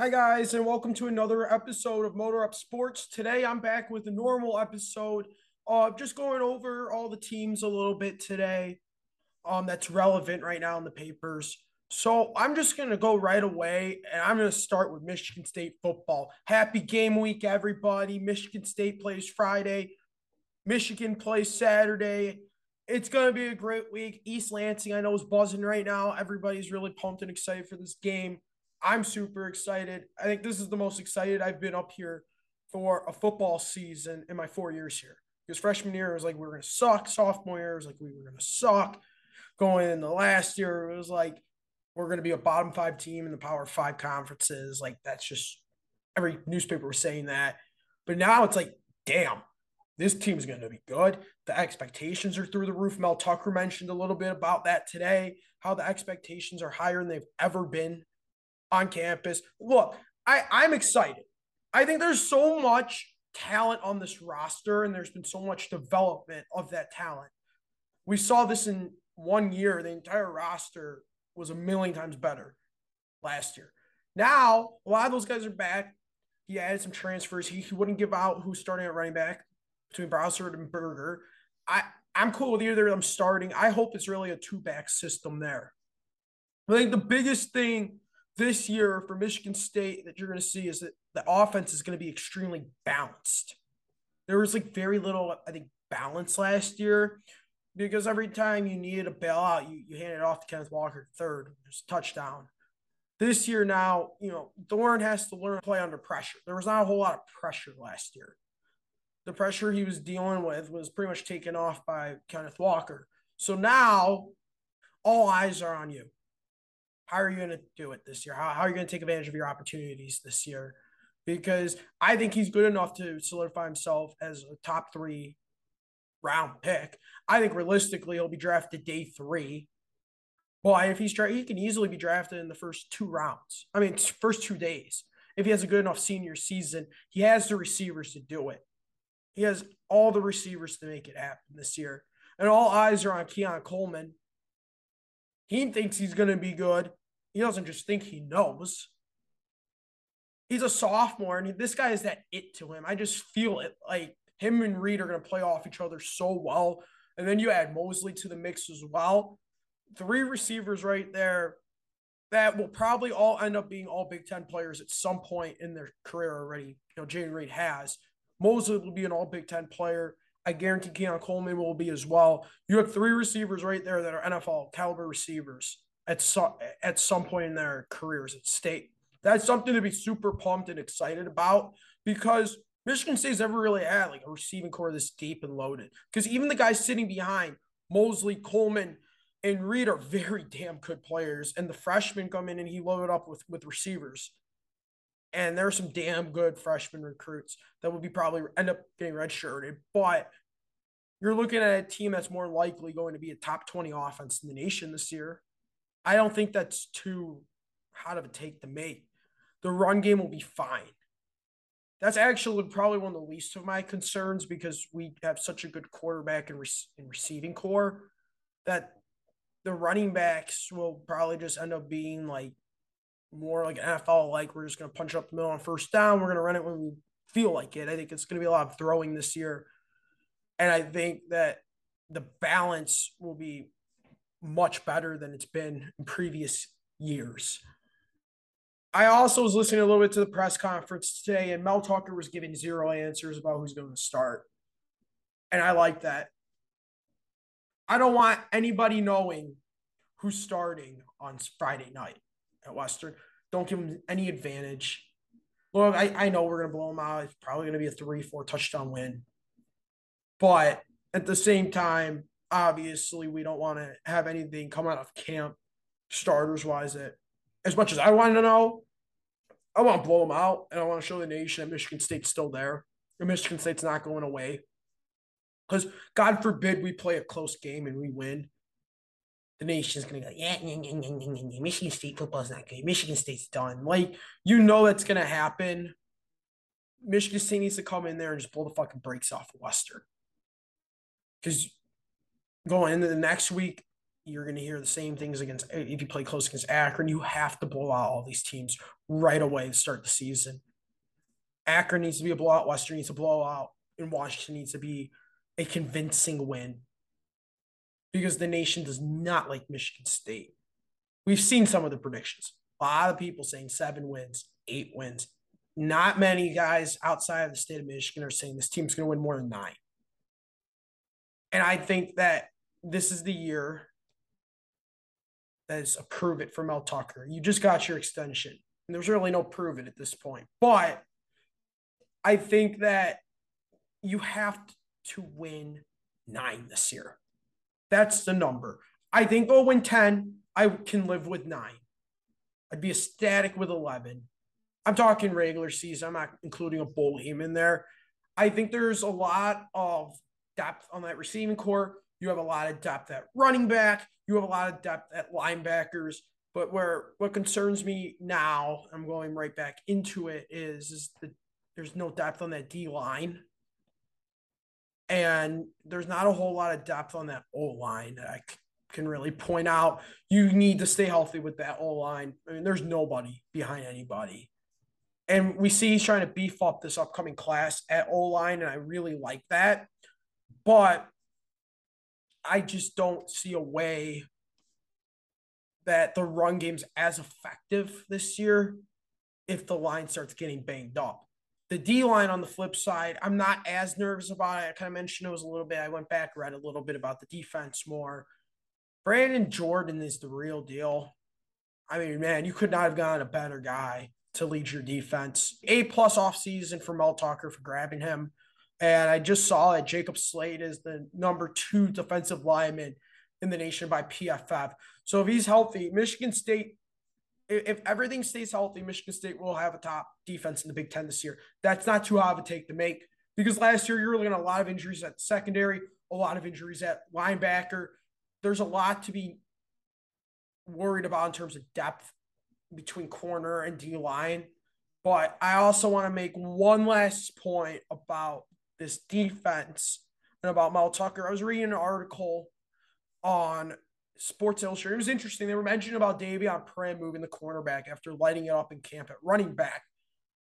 Hi, guys, and welcome to another episode of Motor Up Sports. Today, I'm back with a normal episode of just going over all the teams a little bit today um, that's relevant right now in the papers. So, I'm just going to go right away, and I'm going to start with Michigan State football. Happy game week, everybody. Michigan State plays Friday, Michigan plays Saturday. It's going to be a great week. East Lansing, I know, is buzzing right now. Everybody's really pumped and excited for this game. I'm super excited. I think this is the most excited I've been up here for a football season in my four years here. Because freshman year was like we were gonna suck. Sophomore year was like we were gonna suck. Going in the last year, it was like we're gonna be a bottom five team in the power five conferences. Like that's just every newspaper was saying that. But now it's like, damn, this team's going to be good. The expectations are through the roof. Mel Tucker mentioned a little bit about that today, how the expectations are higher than they've ever been on campus. Look, I, I'm excited. I think there's so much talent on this roster, and there's been so much development of that talent. We saw this in one year. The entire roster was a million times better last year. Now, a lot of those guys are back. He added some transfers. He, he wouldn't give out who's starting at running back between Broussard and Berger. I, I'm cool with either of them starting. I hope it's really a two back system there. I think the biggest thing this year for Michigan State that you're going to see is that the offense is going to be extremely balanced. There was like very little, I think, balance last year because every time you needed a bailout, you, you handed off to Kenneth Walker third. A touchdown. This year now, you know, Thorne has to learn to play under pressure. There was not a whole lot of pressure last year. The pressure he was dealing with was pretty much taken off by Kenneth Walker. So now all eyes are on you how are you going to do it this year? How, how are you going to take advantage of your opportunities this year? Because I think he's good enough to solidify himself as a top three round pick. I think realistically he'll be drafted day three. But if he's he can easily be drafted in the first two rounds. I mean, first two days. If he has a good enough senior season, he has the receivers to do it. He has all the receivers to make it happen this year. And all eyes are on Keon Coleman. He thinks he's going to be good. He doesn't just think he knows. He's a sophomore, and this guy is that it to him. I just feel it. Like him and Reed are going to play off each other so well. And then you add Mosley to the mix as well. Three receivers right there that will probably all end up being all Big Ten players at some point in their career already. You know, Jayden Reed has. Mosley will be an all Big Ten player. I guarantee Keon Coleman will be as well. You have three receivers right there that are NFL caliber receivers at some at some point in their careers at state. That's something to be super pumped and excited about because Michigan State's never really had like a receiving core this deep and loaded. Because even the guys sitting behind Mosley, Coleman, and Reed are very damn good players. And the freshmen come in and he loaded up with with receivers. And there are some damn good freshman recruits that would be probably end up getting redshirted. But you're looking at a team that's more likely going to be a top 20 offense in the nation this year. I don't think that's too hot of a take to make. The run game will be fine. That's actually probably one of the least of my concerns because we have such a good quarterback and, re- receiving core that the running backs will probably just end up being like more like NFL like we're just going to punch up the middle on first down. We're going to run it when we feel like it. I think it's going to be a lot of throwing this year. And I think that the balance will be much better than it's been in previous years. I also was listening a little bit to the press conference today, and Mel Tucker was giving zero answers about who's going to start. And I like that. I don't want anybody knowing who's starting on Friday night at Western. Don't give them any advantage. Look, I, I know we're going to blow them out. It's probably going to be a three, four touchdown win. But at the same time, obviously we don't want to have anything come out of camp starters wise that as much as I want to know, I want to blow them out and I want to show the nation that Michigan State's still there and Michigan State's not going away. Because God forbid we play a close game and we win. The nation's gonna go, yeah, yeah, yeah, yeah, yeah, yeah. Michigan State football's not good. Michigan State's done. Like, you know that's gonna happen. Michigan State needs to come in there and just blow the fucking brakes off of Western. Because going into the next week, you're going to hear the same things against if you play close against Akron. You have to blow out all these teams right away to start the season. Akron needs to be a blowout. Western needs to blow out, and Washington needs to be a convincing win because the nation does not like Michigan State. We've seen some of the predictions. A lot of people saying seven wins, eight wins. Not many guys outside of the state of Michigan are saying this team's going to win more than nine. And I think that this is the year that is a prove it for Mel Tucker. You just got your extension. And there's really no prove it at this point. But I think that you have to win nine this year. That's the number. I think they'll win 10. I can live with nine. I'd be ecstatic with 11. I'm talking regular season. I'm not including a bowl game in there. I think there's a lot of depth on that receiving core. You have a lot of depth at running back. You have a lot of depth at linebackers. But where what concerns me now, I'm going right back into it, is is that there's no depth on that D line. And there's not a whole lot of depth on that O line that I can really point out. You need to stay healthy with that O line. I mean, there's nobody behind anybody. And we see he's trying to beef up this upcoming class at O line, and I really like that. But I just don't see a way that the run game's as effective this year if the line starts getting banged up. The D line on the flip side, I'm not as nervous about it. I kind of mentioned it was a little bit. I went back, read a little bit about the defense more. Brandon Jordan is the real deal. I mean, man, you could not have gotten a better guy to lead your defense. A plus off season for Mel Tucker for grabbing him. And I just saw that Jacob Slade is the number two defensive lineman in the nation by PFF. So if he's healthy, Michigan State, if everything stays healthy, Michigan State will have a top defense in the Big Ten this year. That's not too hard a take to make because last year you're looking at a lot of injuries at secondary, a lot of injuries at linebacker. There's a lot to be worried about in terms of depth between corner and D line. But I also want to make one last point about this defense and about Mel Tucker. I was reading an article on Sports Illustrated. It was interesting. They were mentioning about Davion Primm moving the cornerback after lighting it up in camp at running back.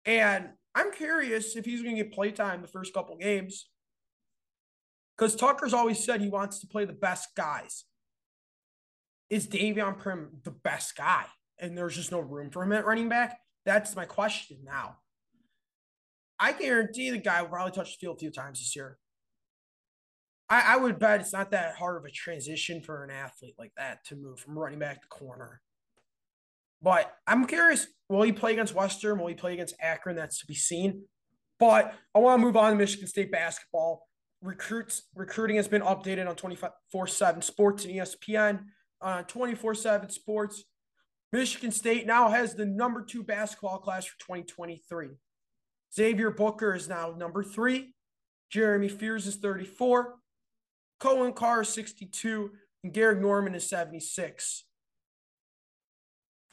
And I'm curious if he's going to get play time the first couple games. Because Tucker's always said he wants to play the best guys. Is Davion Primm the best guy? And there's just no room for him at running back? That's my question now. I guarantee the guy will probably touch the field a few times this year. I, I would bet it's not that hard of a transition for an athlete like that to move from running back to corner. But I'm curious, will he play against Western? Will he play against Akron? That's to be seen. But I want to move on to Michigan State basketball. Recruits recruiting has been updated on 24-7 sports and ESPN. Uh, 24-7 sports. Michigan State now has the number two basketball class for 2023. Xavier Booker is now number three. Jeremy Fears is 34. Coen Carr is 62. And Gehrig Normand is 76.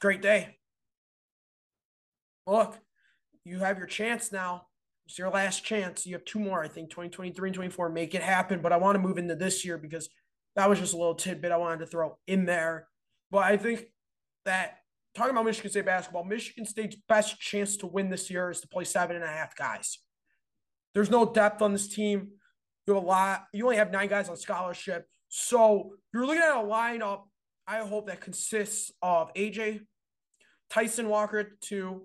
Great day. Look, you have your chance now. It's your last chance. You have two more, I think, 2023 and 24. Make it happen. But I want to move into this year because that was just a little tidbit I wanted to throw in there. But I think that talking about Michigan State basketball, Michigan State's best chance to win this year is to play seven and a half guys. There's no depth on this team. You have a lot. You only have nine guys on scholarship. So you're looking at a lineup, I hope, that consists of AJ, Tyson Walker at the two,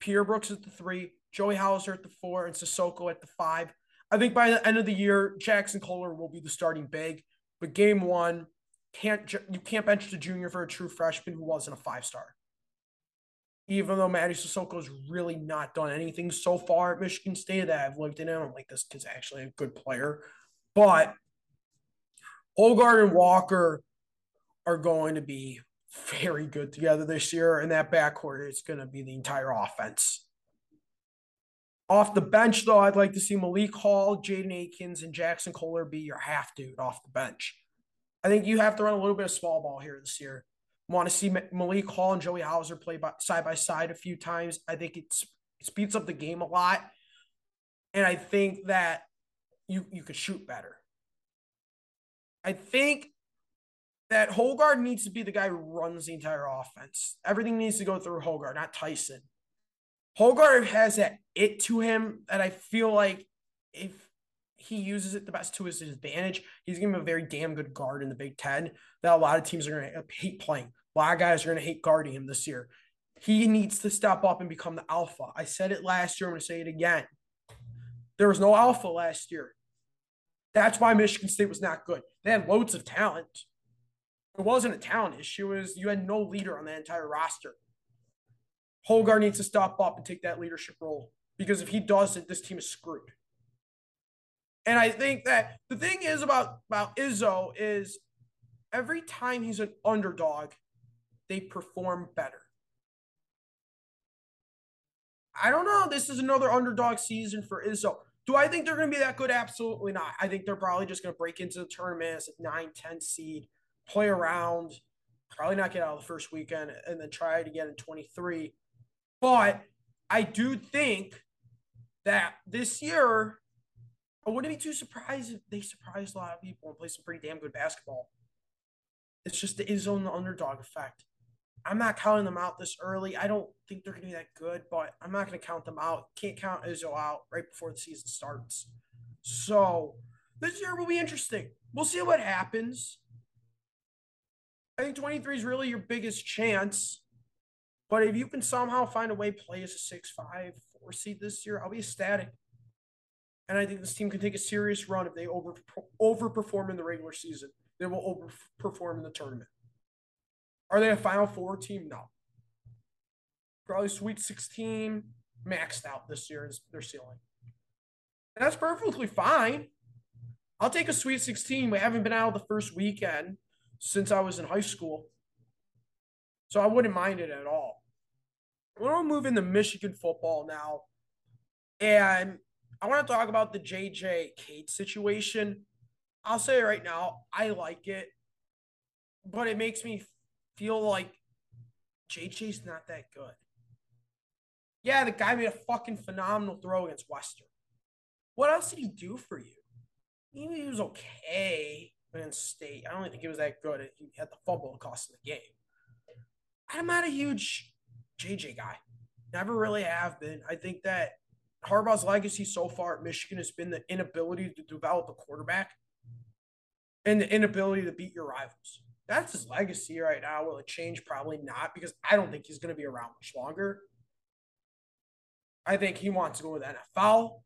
Pierre Brooks at the three, Joey Hauser at the four, and Sissoko at the five. I think by the end of the year, Jaxon Kohler will be the starting big. But game one, can't you can't bench the junior for a true freshman who wasn't a five star even though Mady Sissoko's really not done anything so far at Michigan State that I've looked at him, I'm like, this kid's actually a good player. But Hoggard and Walker are going to be very good together this year. And that backcourt is going to be the entire offense. Off the bench, though, I'd like to see Malik Hall, Jaden Akins, and Jaxon Kohler be your half dude off the bench. I think you have to run a little bit of small ball here this year. Want to see Malik Hall and Joey Hauser play by, side by side a few times. I think it speeds up the game a lot. And I think that you you could shoot better. I think that Hoggard needs to be the guy who runs the entire offense. Everything needs to go through Hoggard, not Tyson. Hoggard has that it to him that I feel like if he uses it the best to his advantage, he's going to be a very damn good guard in the Big Ten that a lot of teams are going to hate playing. A lot of guys are going to hate guarding him this year. He needs to step up and become the alpha. I said it last year. I'm going to say it again. There was no alpha last year. That's why Michigan State was not good. They had loads of talent. It wasn't a talent issue. It was you had no leader on that entire roster. Hoggard needs to step up and take that leadership role because if he doesn't, this team is screwed. And I think that the thing is about about Izzo is every time he's an underdog, they perform better. I don't know. This is another underdog season for Izzo. Do I think they're going to be that good? Absolutely not. I think they're probably just going to break into the tournament as a 9 10 seed, play around, probably not get out of the first weekend, and then try it again in 23. But I do think that this year, I wouldn't be too surprised if they surprised a lot of people and play some pretty damn good basketball. It's just the Izzo and the underdog effect. I'm not counting them out this early. I don't think they're going to be that good, but I'm not going to count them out. Can't count Izzo out right before the season starts. So this year will be interesting. We'll see what happens. I think 23 is really your biggest chance. But if you can somehow find a way to play as a 6 5, 4 seed this year, I'll be ecstatic. And I think this team can take a serious run if they over overperform in the regular season. They will overperform in the tournament. Are they a Final Four team? No. Probably Sweet 16, maxed out this year is their ceiling. And that's perfectly fine. I'll take a Sweet 16. We haven't been out the first weekend since I was in high school. So I wouldn't mind it at all. We're going to move into Michigan football now. And I want to talk about the JJ Cade situation. I'll say right now, I like it, but it makes me feel like JJ's not that good. Yeah, the guy made a fucking phenomenal throw against Western. What else did he do for you? He was okay against State. I don't think he was that good. He had the fumble cost of the game. I'm not a huge JJ guy. Never really have been. I think that Harbaugh's legacy so far at Michigan has been the inability to develop a quarterback and the inability to beat your rivals that's his legacy right now. Will it change? Probably not, because I don't think he's going to be around much longer. I think he wants to go with NFL,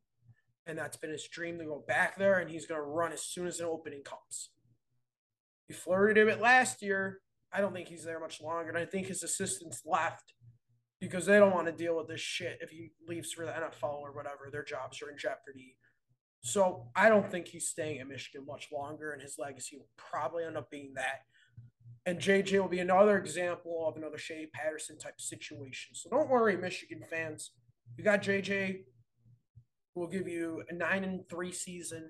and that's been his dream to go back there, and he's going to run as soon as an opening comes. He flirted a bit last year. I don't think he's there much longer, and I think his assistants left because they don't want to deal with this shit if he leaves for the NFL or whatever. Their jobs are in jeopardy. So I don't think he's staying at Michigan much longer, and his legacy will probably end up being that and JJ will be another example of another Shea Patterson type situation. So don't worry, Michigan fans. You got JJ who will give you a nine and three season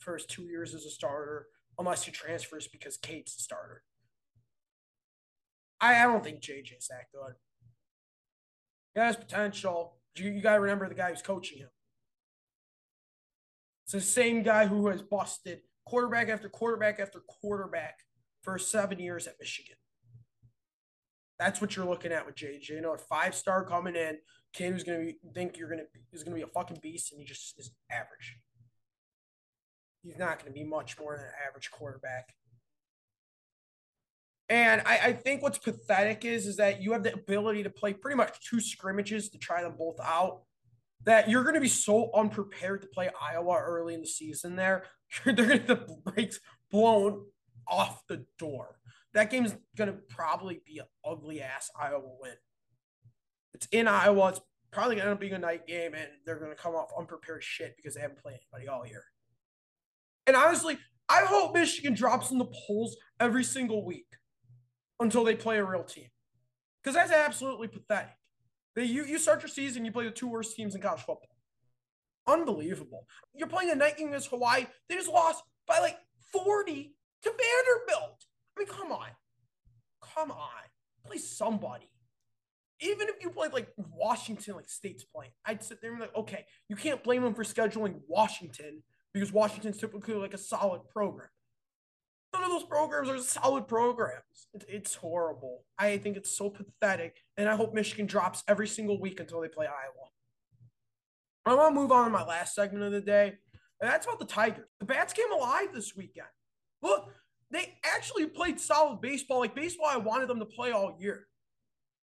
first two years as a starter, unless he transfers because Cade's the starter. I, I don't think JJ's that good. He has potential. You, you got to remember the guy who's coaching him. It's the same guy who has busted quarterback after quarterback after quarterback for seven years at Michigan. That's what you're looking at with JJ. You know, a five star coming in, kid who's gonna be, think you're gonna is gonna be a fucking beast, and he just is average. He's not gonna be much more than an average quarterback. And I, I think what's pathetic is is that you have the ability to play pretty much two scrimmages to try them both out. That you're going to be so unprepared to play Iowa early in the season. There, they're going to the brakes blown off the door. That game's gonna probably be an ugly ass Iowa win. It's in Iowa. It's probably gonna end up being a night game, and they're gonna come off unprepared shit because they haven't played anybody all year. And honestly, I hope Michigan drops in the polls every single week until they play a real team, because that's absolutely pathetic. They, you you start your season, you play the two worst teams in college football. Unbelievable. You're playing a night game against Hawaii. They just lost by like 40 to Vanderbilt. I mean, come on. Come on. Play somebody. Even if you played like Washington, like state's playing, I'd sit there and be like, okay, you can't blame them for scheduling Washington because Washington's typically like a solid program. None of those programs are solid programs. It's horrible. I think it's so pathetic. And I hope Michigan drops every single week until they play Iowa. I want to move on to my last segment of the day. And that's about the Tigers. The Bats came alive this weekend. Look, they actually played solid baseball, like baseball I wanted them to play all year.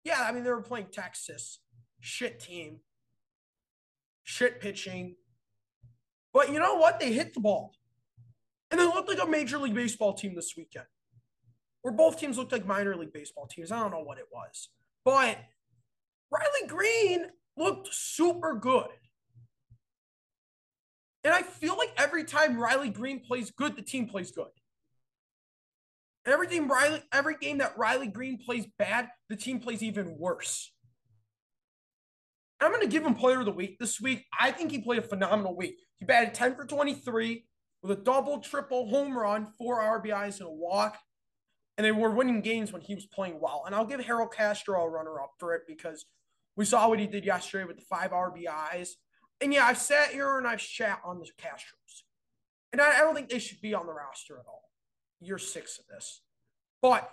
Yeah, I mean, they were playing Texas, shit team, shit pitching. But you know what? They hit the ball. And they looked like a Major League Baseball team this weekend. Where both teams looked like minor league baseball teams. I don't know what it was. But Riley Greene looked super good. And I feel like every time Riley Greene plays good, the team plays good. And every game Riley, every game that Riley Greene plays bad, the team plays even worse. I'm going to give him player of the week this week. I think he played a phenomenal week. He batted 10 for 23 with a double, triple home run, four RBIs, and a walk. And they were winning games when he was playing well. And I'll give Harold Castro a runner up for it because we saw what he did yesterday with the five RBIs. And yeah, I've sat here and I've chat on the Castros. And I, don't think they should be on the roster at all. Year six of this. But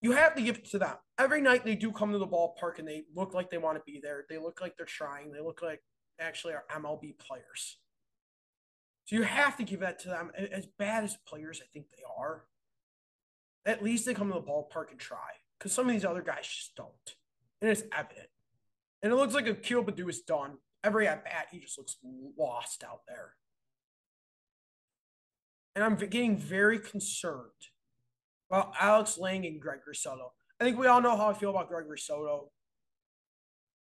you have to give it to them. Every night they do come to the ballpark and they look like they want to be there. They look like they're trying. They look like actually are MLB players. So you have to give that to them. As bad as players I think they are, at least they come to the ballpark and try. Because some of these other guys just don't. And it's evident. And it looks like Akil Baddoo is done. Every at bat, he just looks lost out there. And I'm getting very concerned about Alex Lange and Gregory Soto. I think we all know how I feel about Gregory Soto.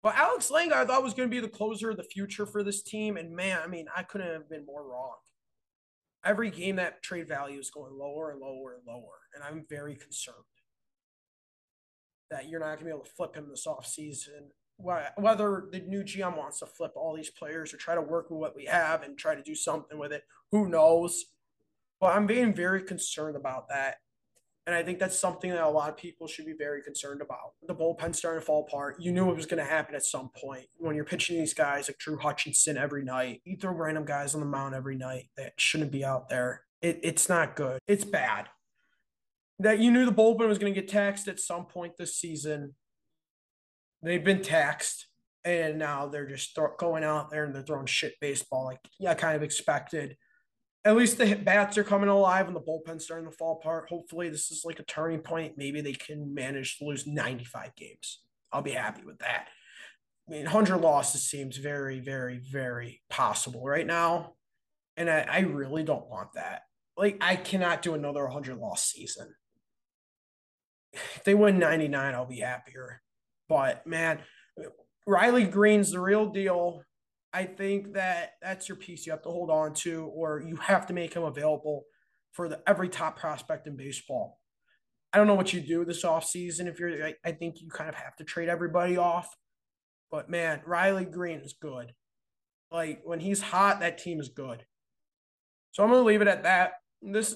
But Alex Lange, I thought was going to be the closer of the future for this team. And man, I mean, I couldn't have been more wrong. Every game that trade value is going lower and lower and lower. And I'm very concerned that you're not going to be able to flip him this offseason. Whether the new GM wants to flip all these players or try to work with what we have and try to do something with it, who knows? But I'm being very concerned about that. And I think that's something that a lot of people should be very concerned about. The bullpen starting to fall apart. You knew it was going to happen at some point. When you're pitching these guys like Drew Hutchison every night, you throw random guys on the mound every night that shouldn't be out there. It, it's not good. It's bad. That you knew the bullpen was going to get taxed at some point this season. They've been taxed, and now they're just th- going out there and they're throwing shit baseball like yeah, I kind of expected at least the bats are coming alive and the bullpen's starting to fall apart. Hopefully, this is like a turning point. Maybe they can manage to lose 95 games. I'll be happy with that. I mean, 100 losses seems very, very, very possible right now. And I, I really don't want that. Like, I cannot do another 100 loss season. If they win 99, I'll be happier. But man, Riley Greene's the real deal. I think that that's your piece you have to hold on to, or you have to make him available for the every top prospect in baseball. I don't know what you do this offseason. If you're, I, I think you kind of have to trade everybody off. But man, Riley Greene is good. Like when he's hot, that team is good. So I'm going to leave it at that. This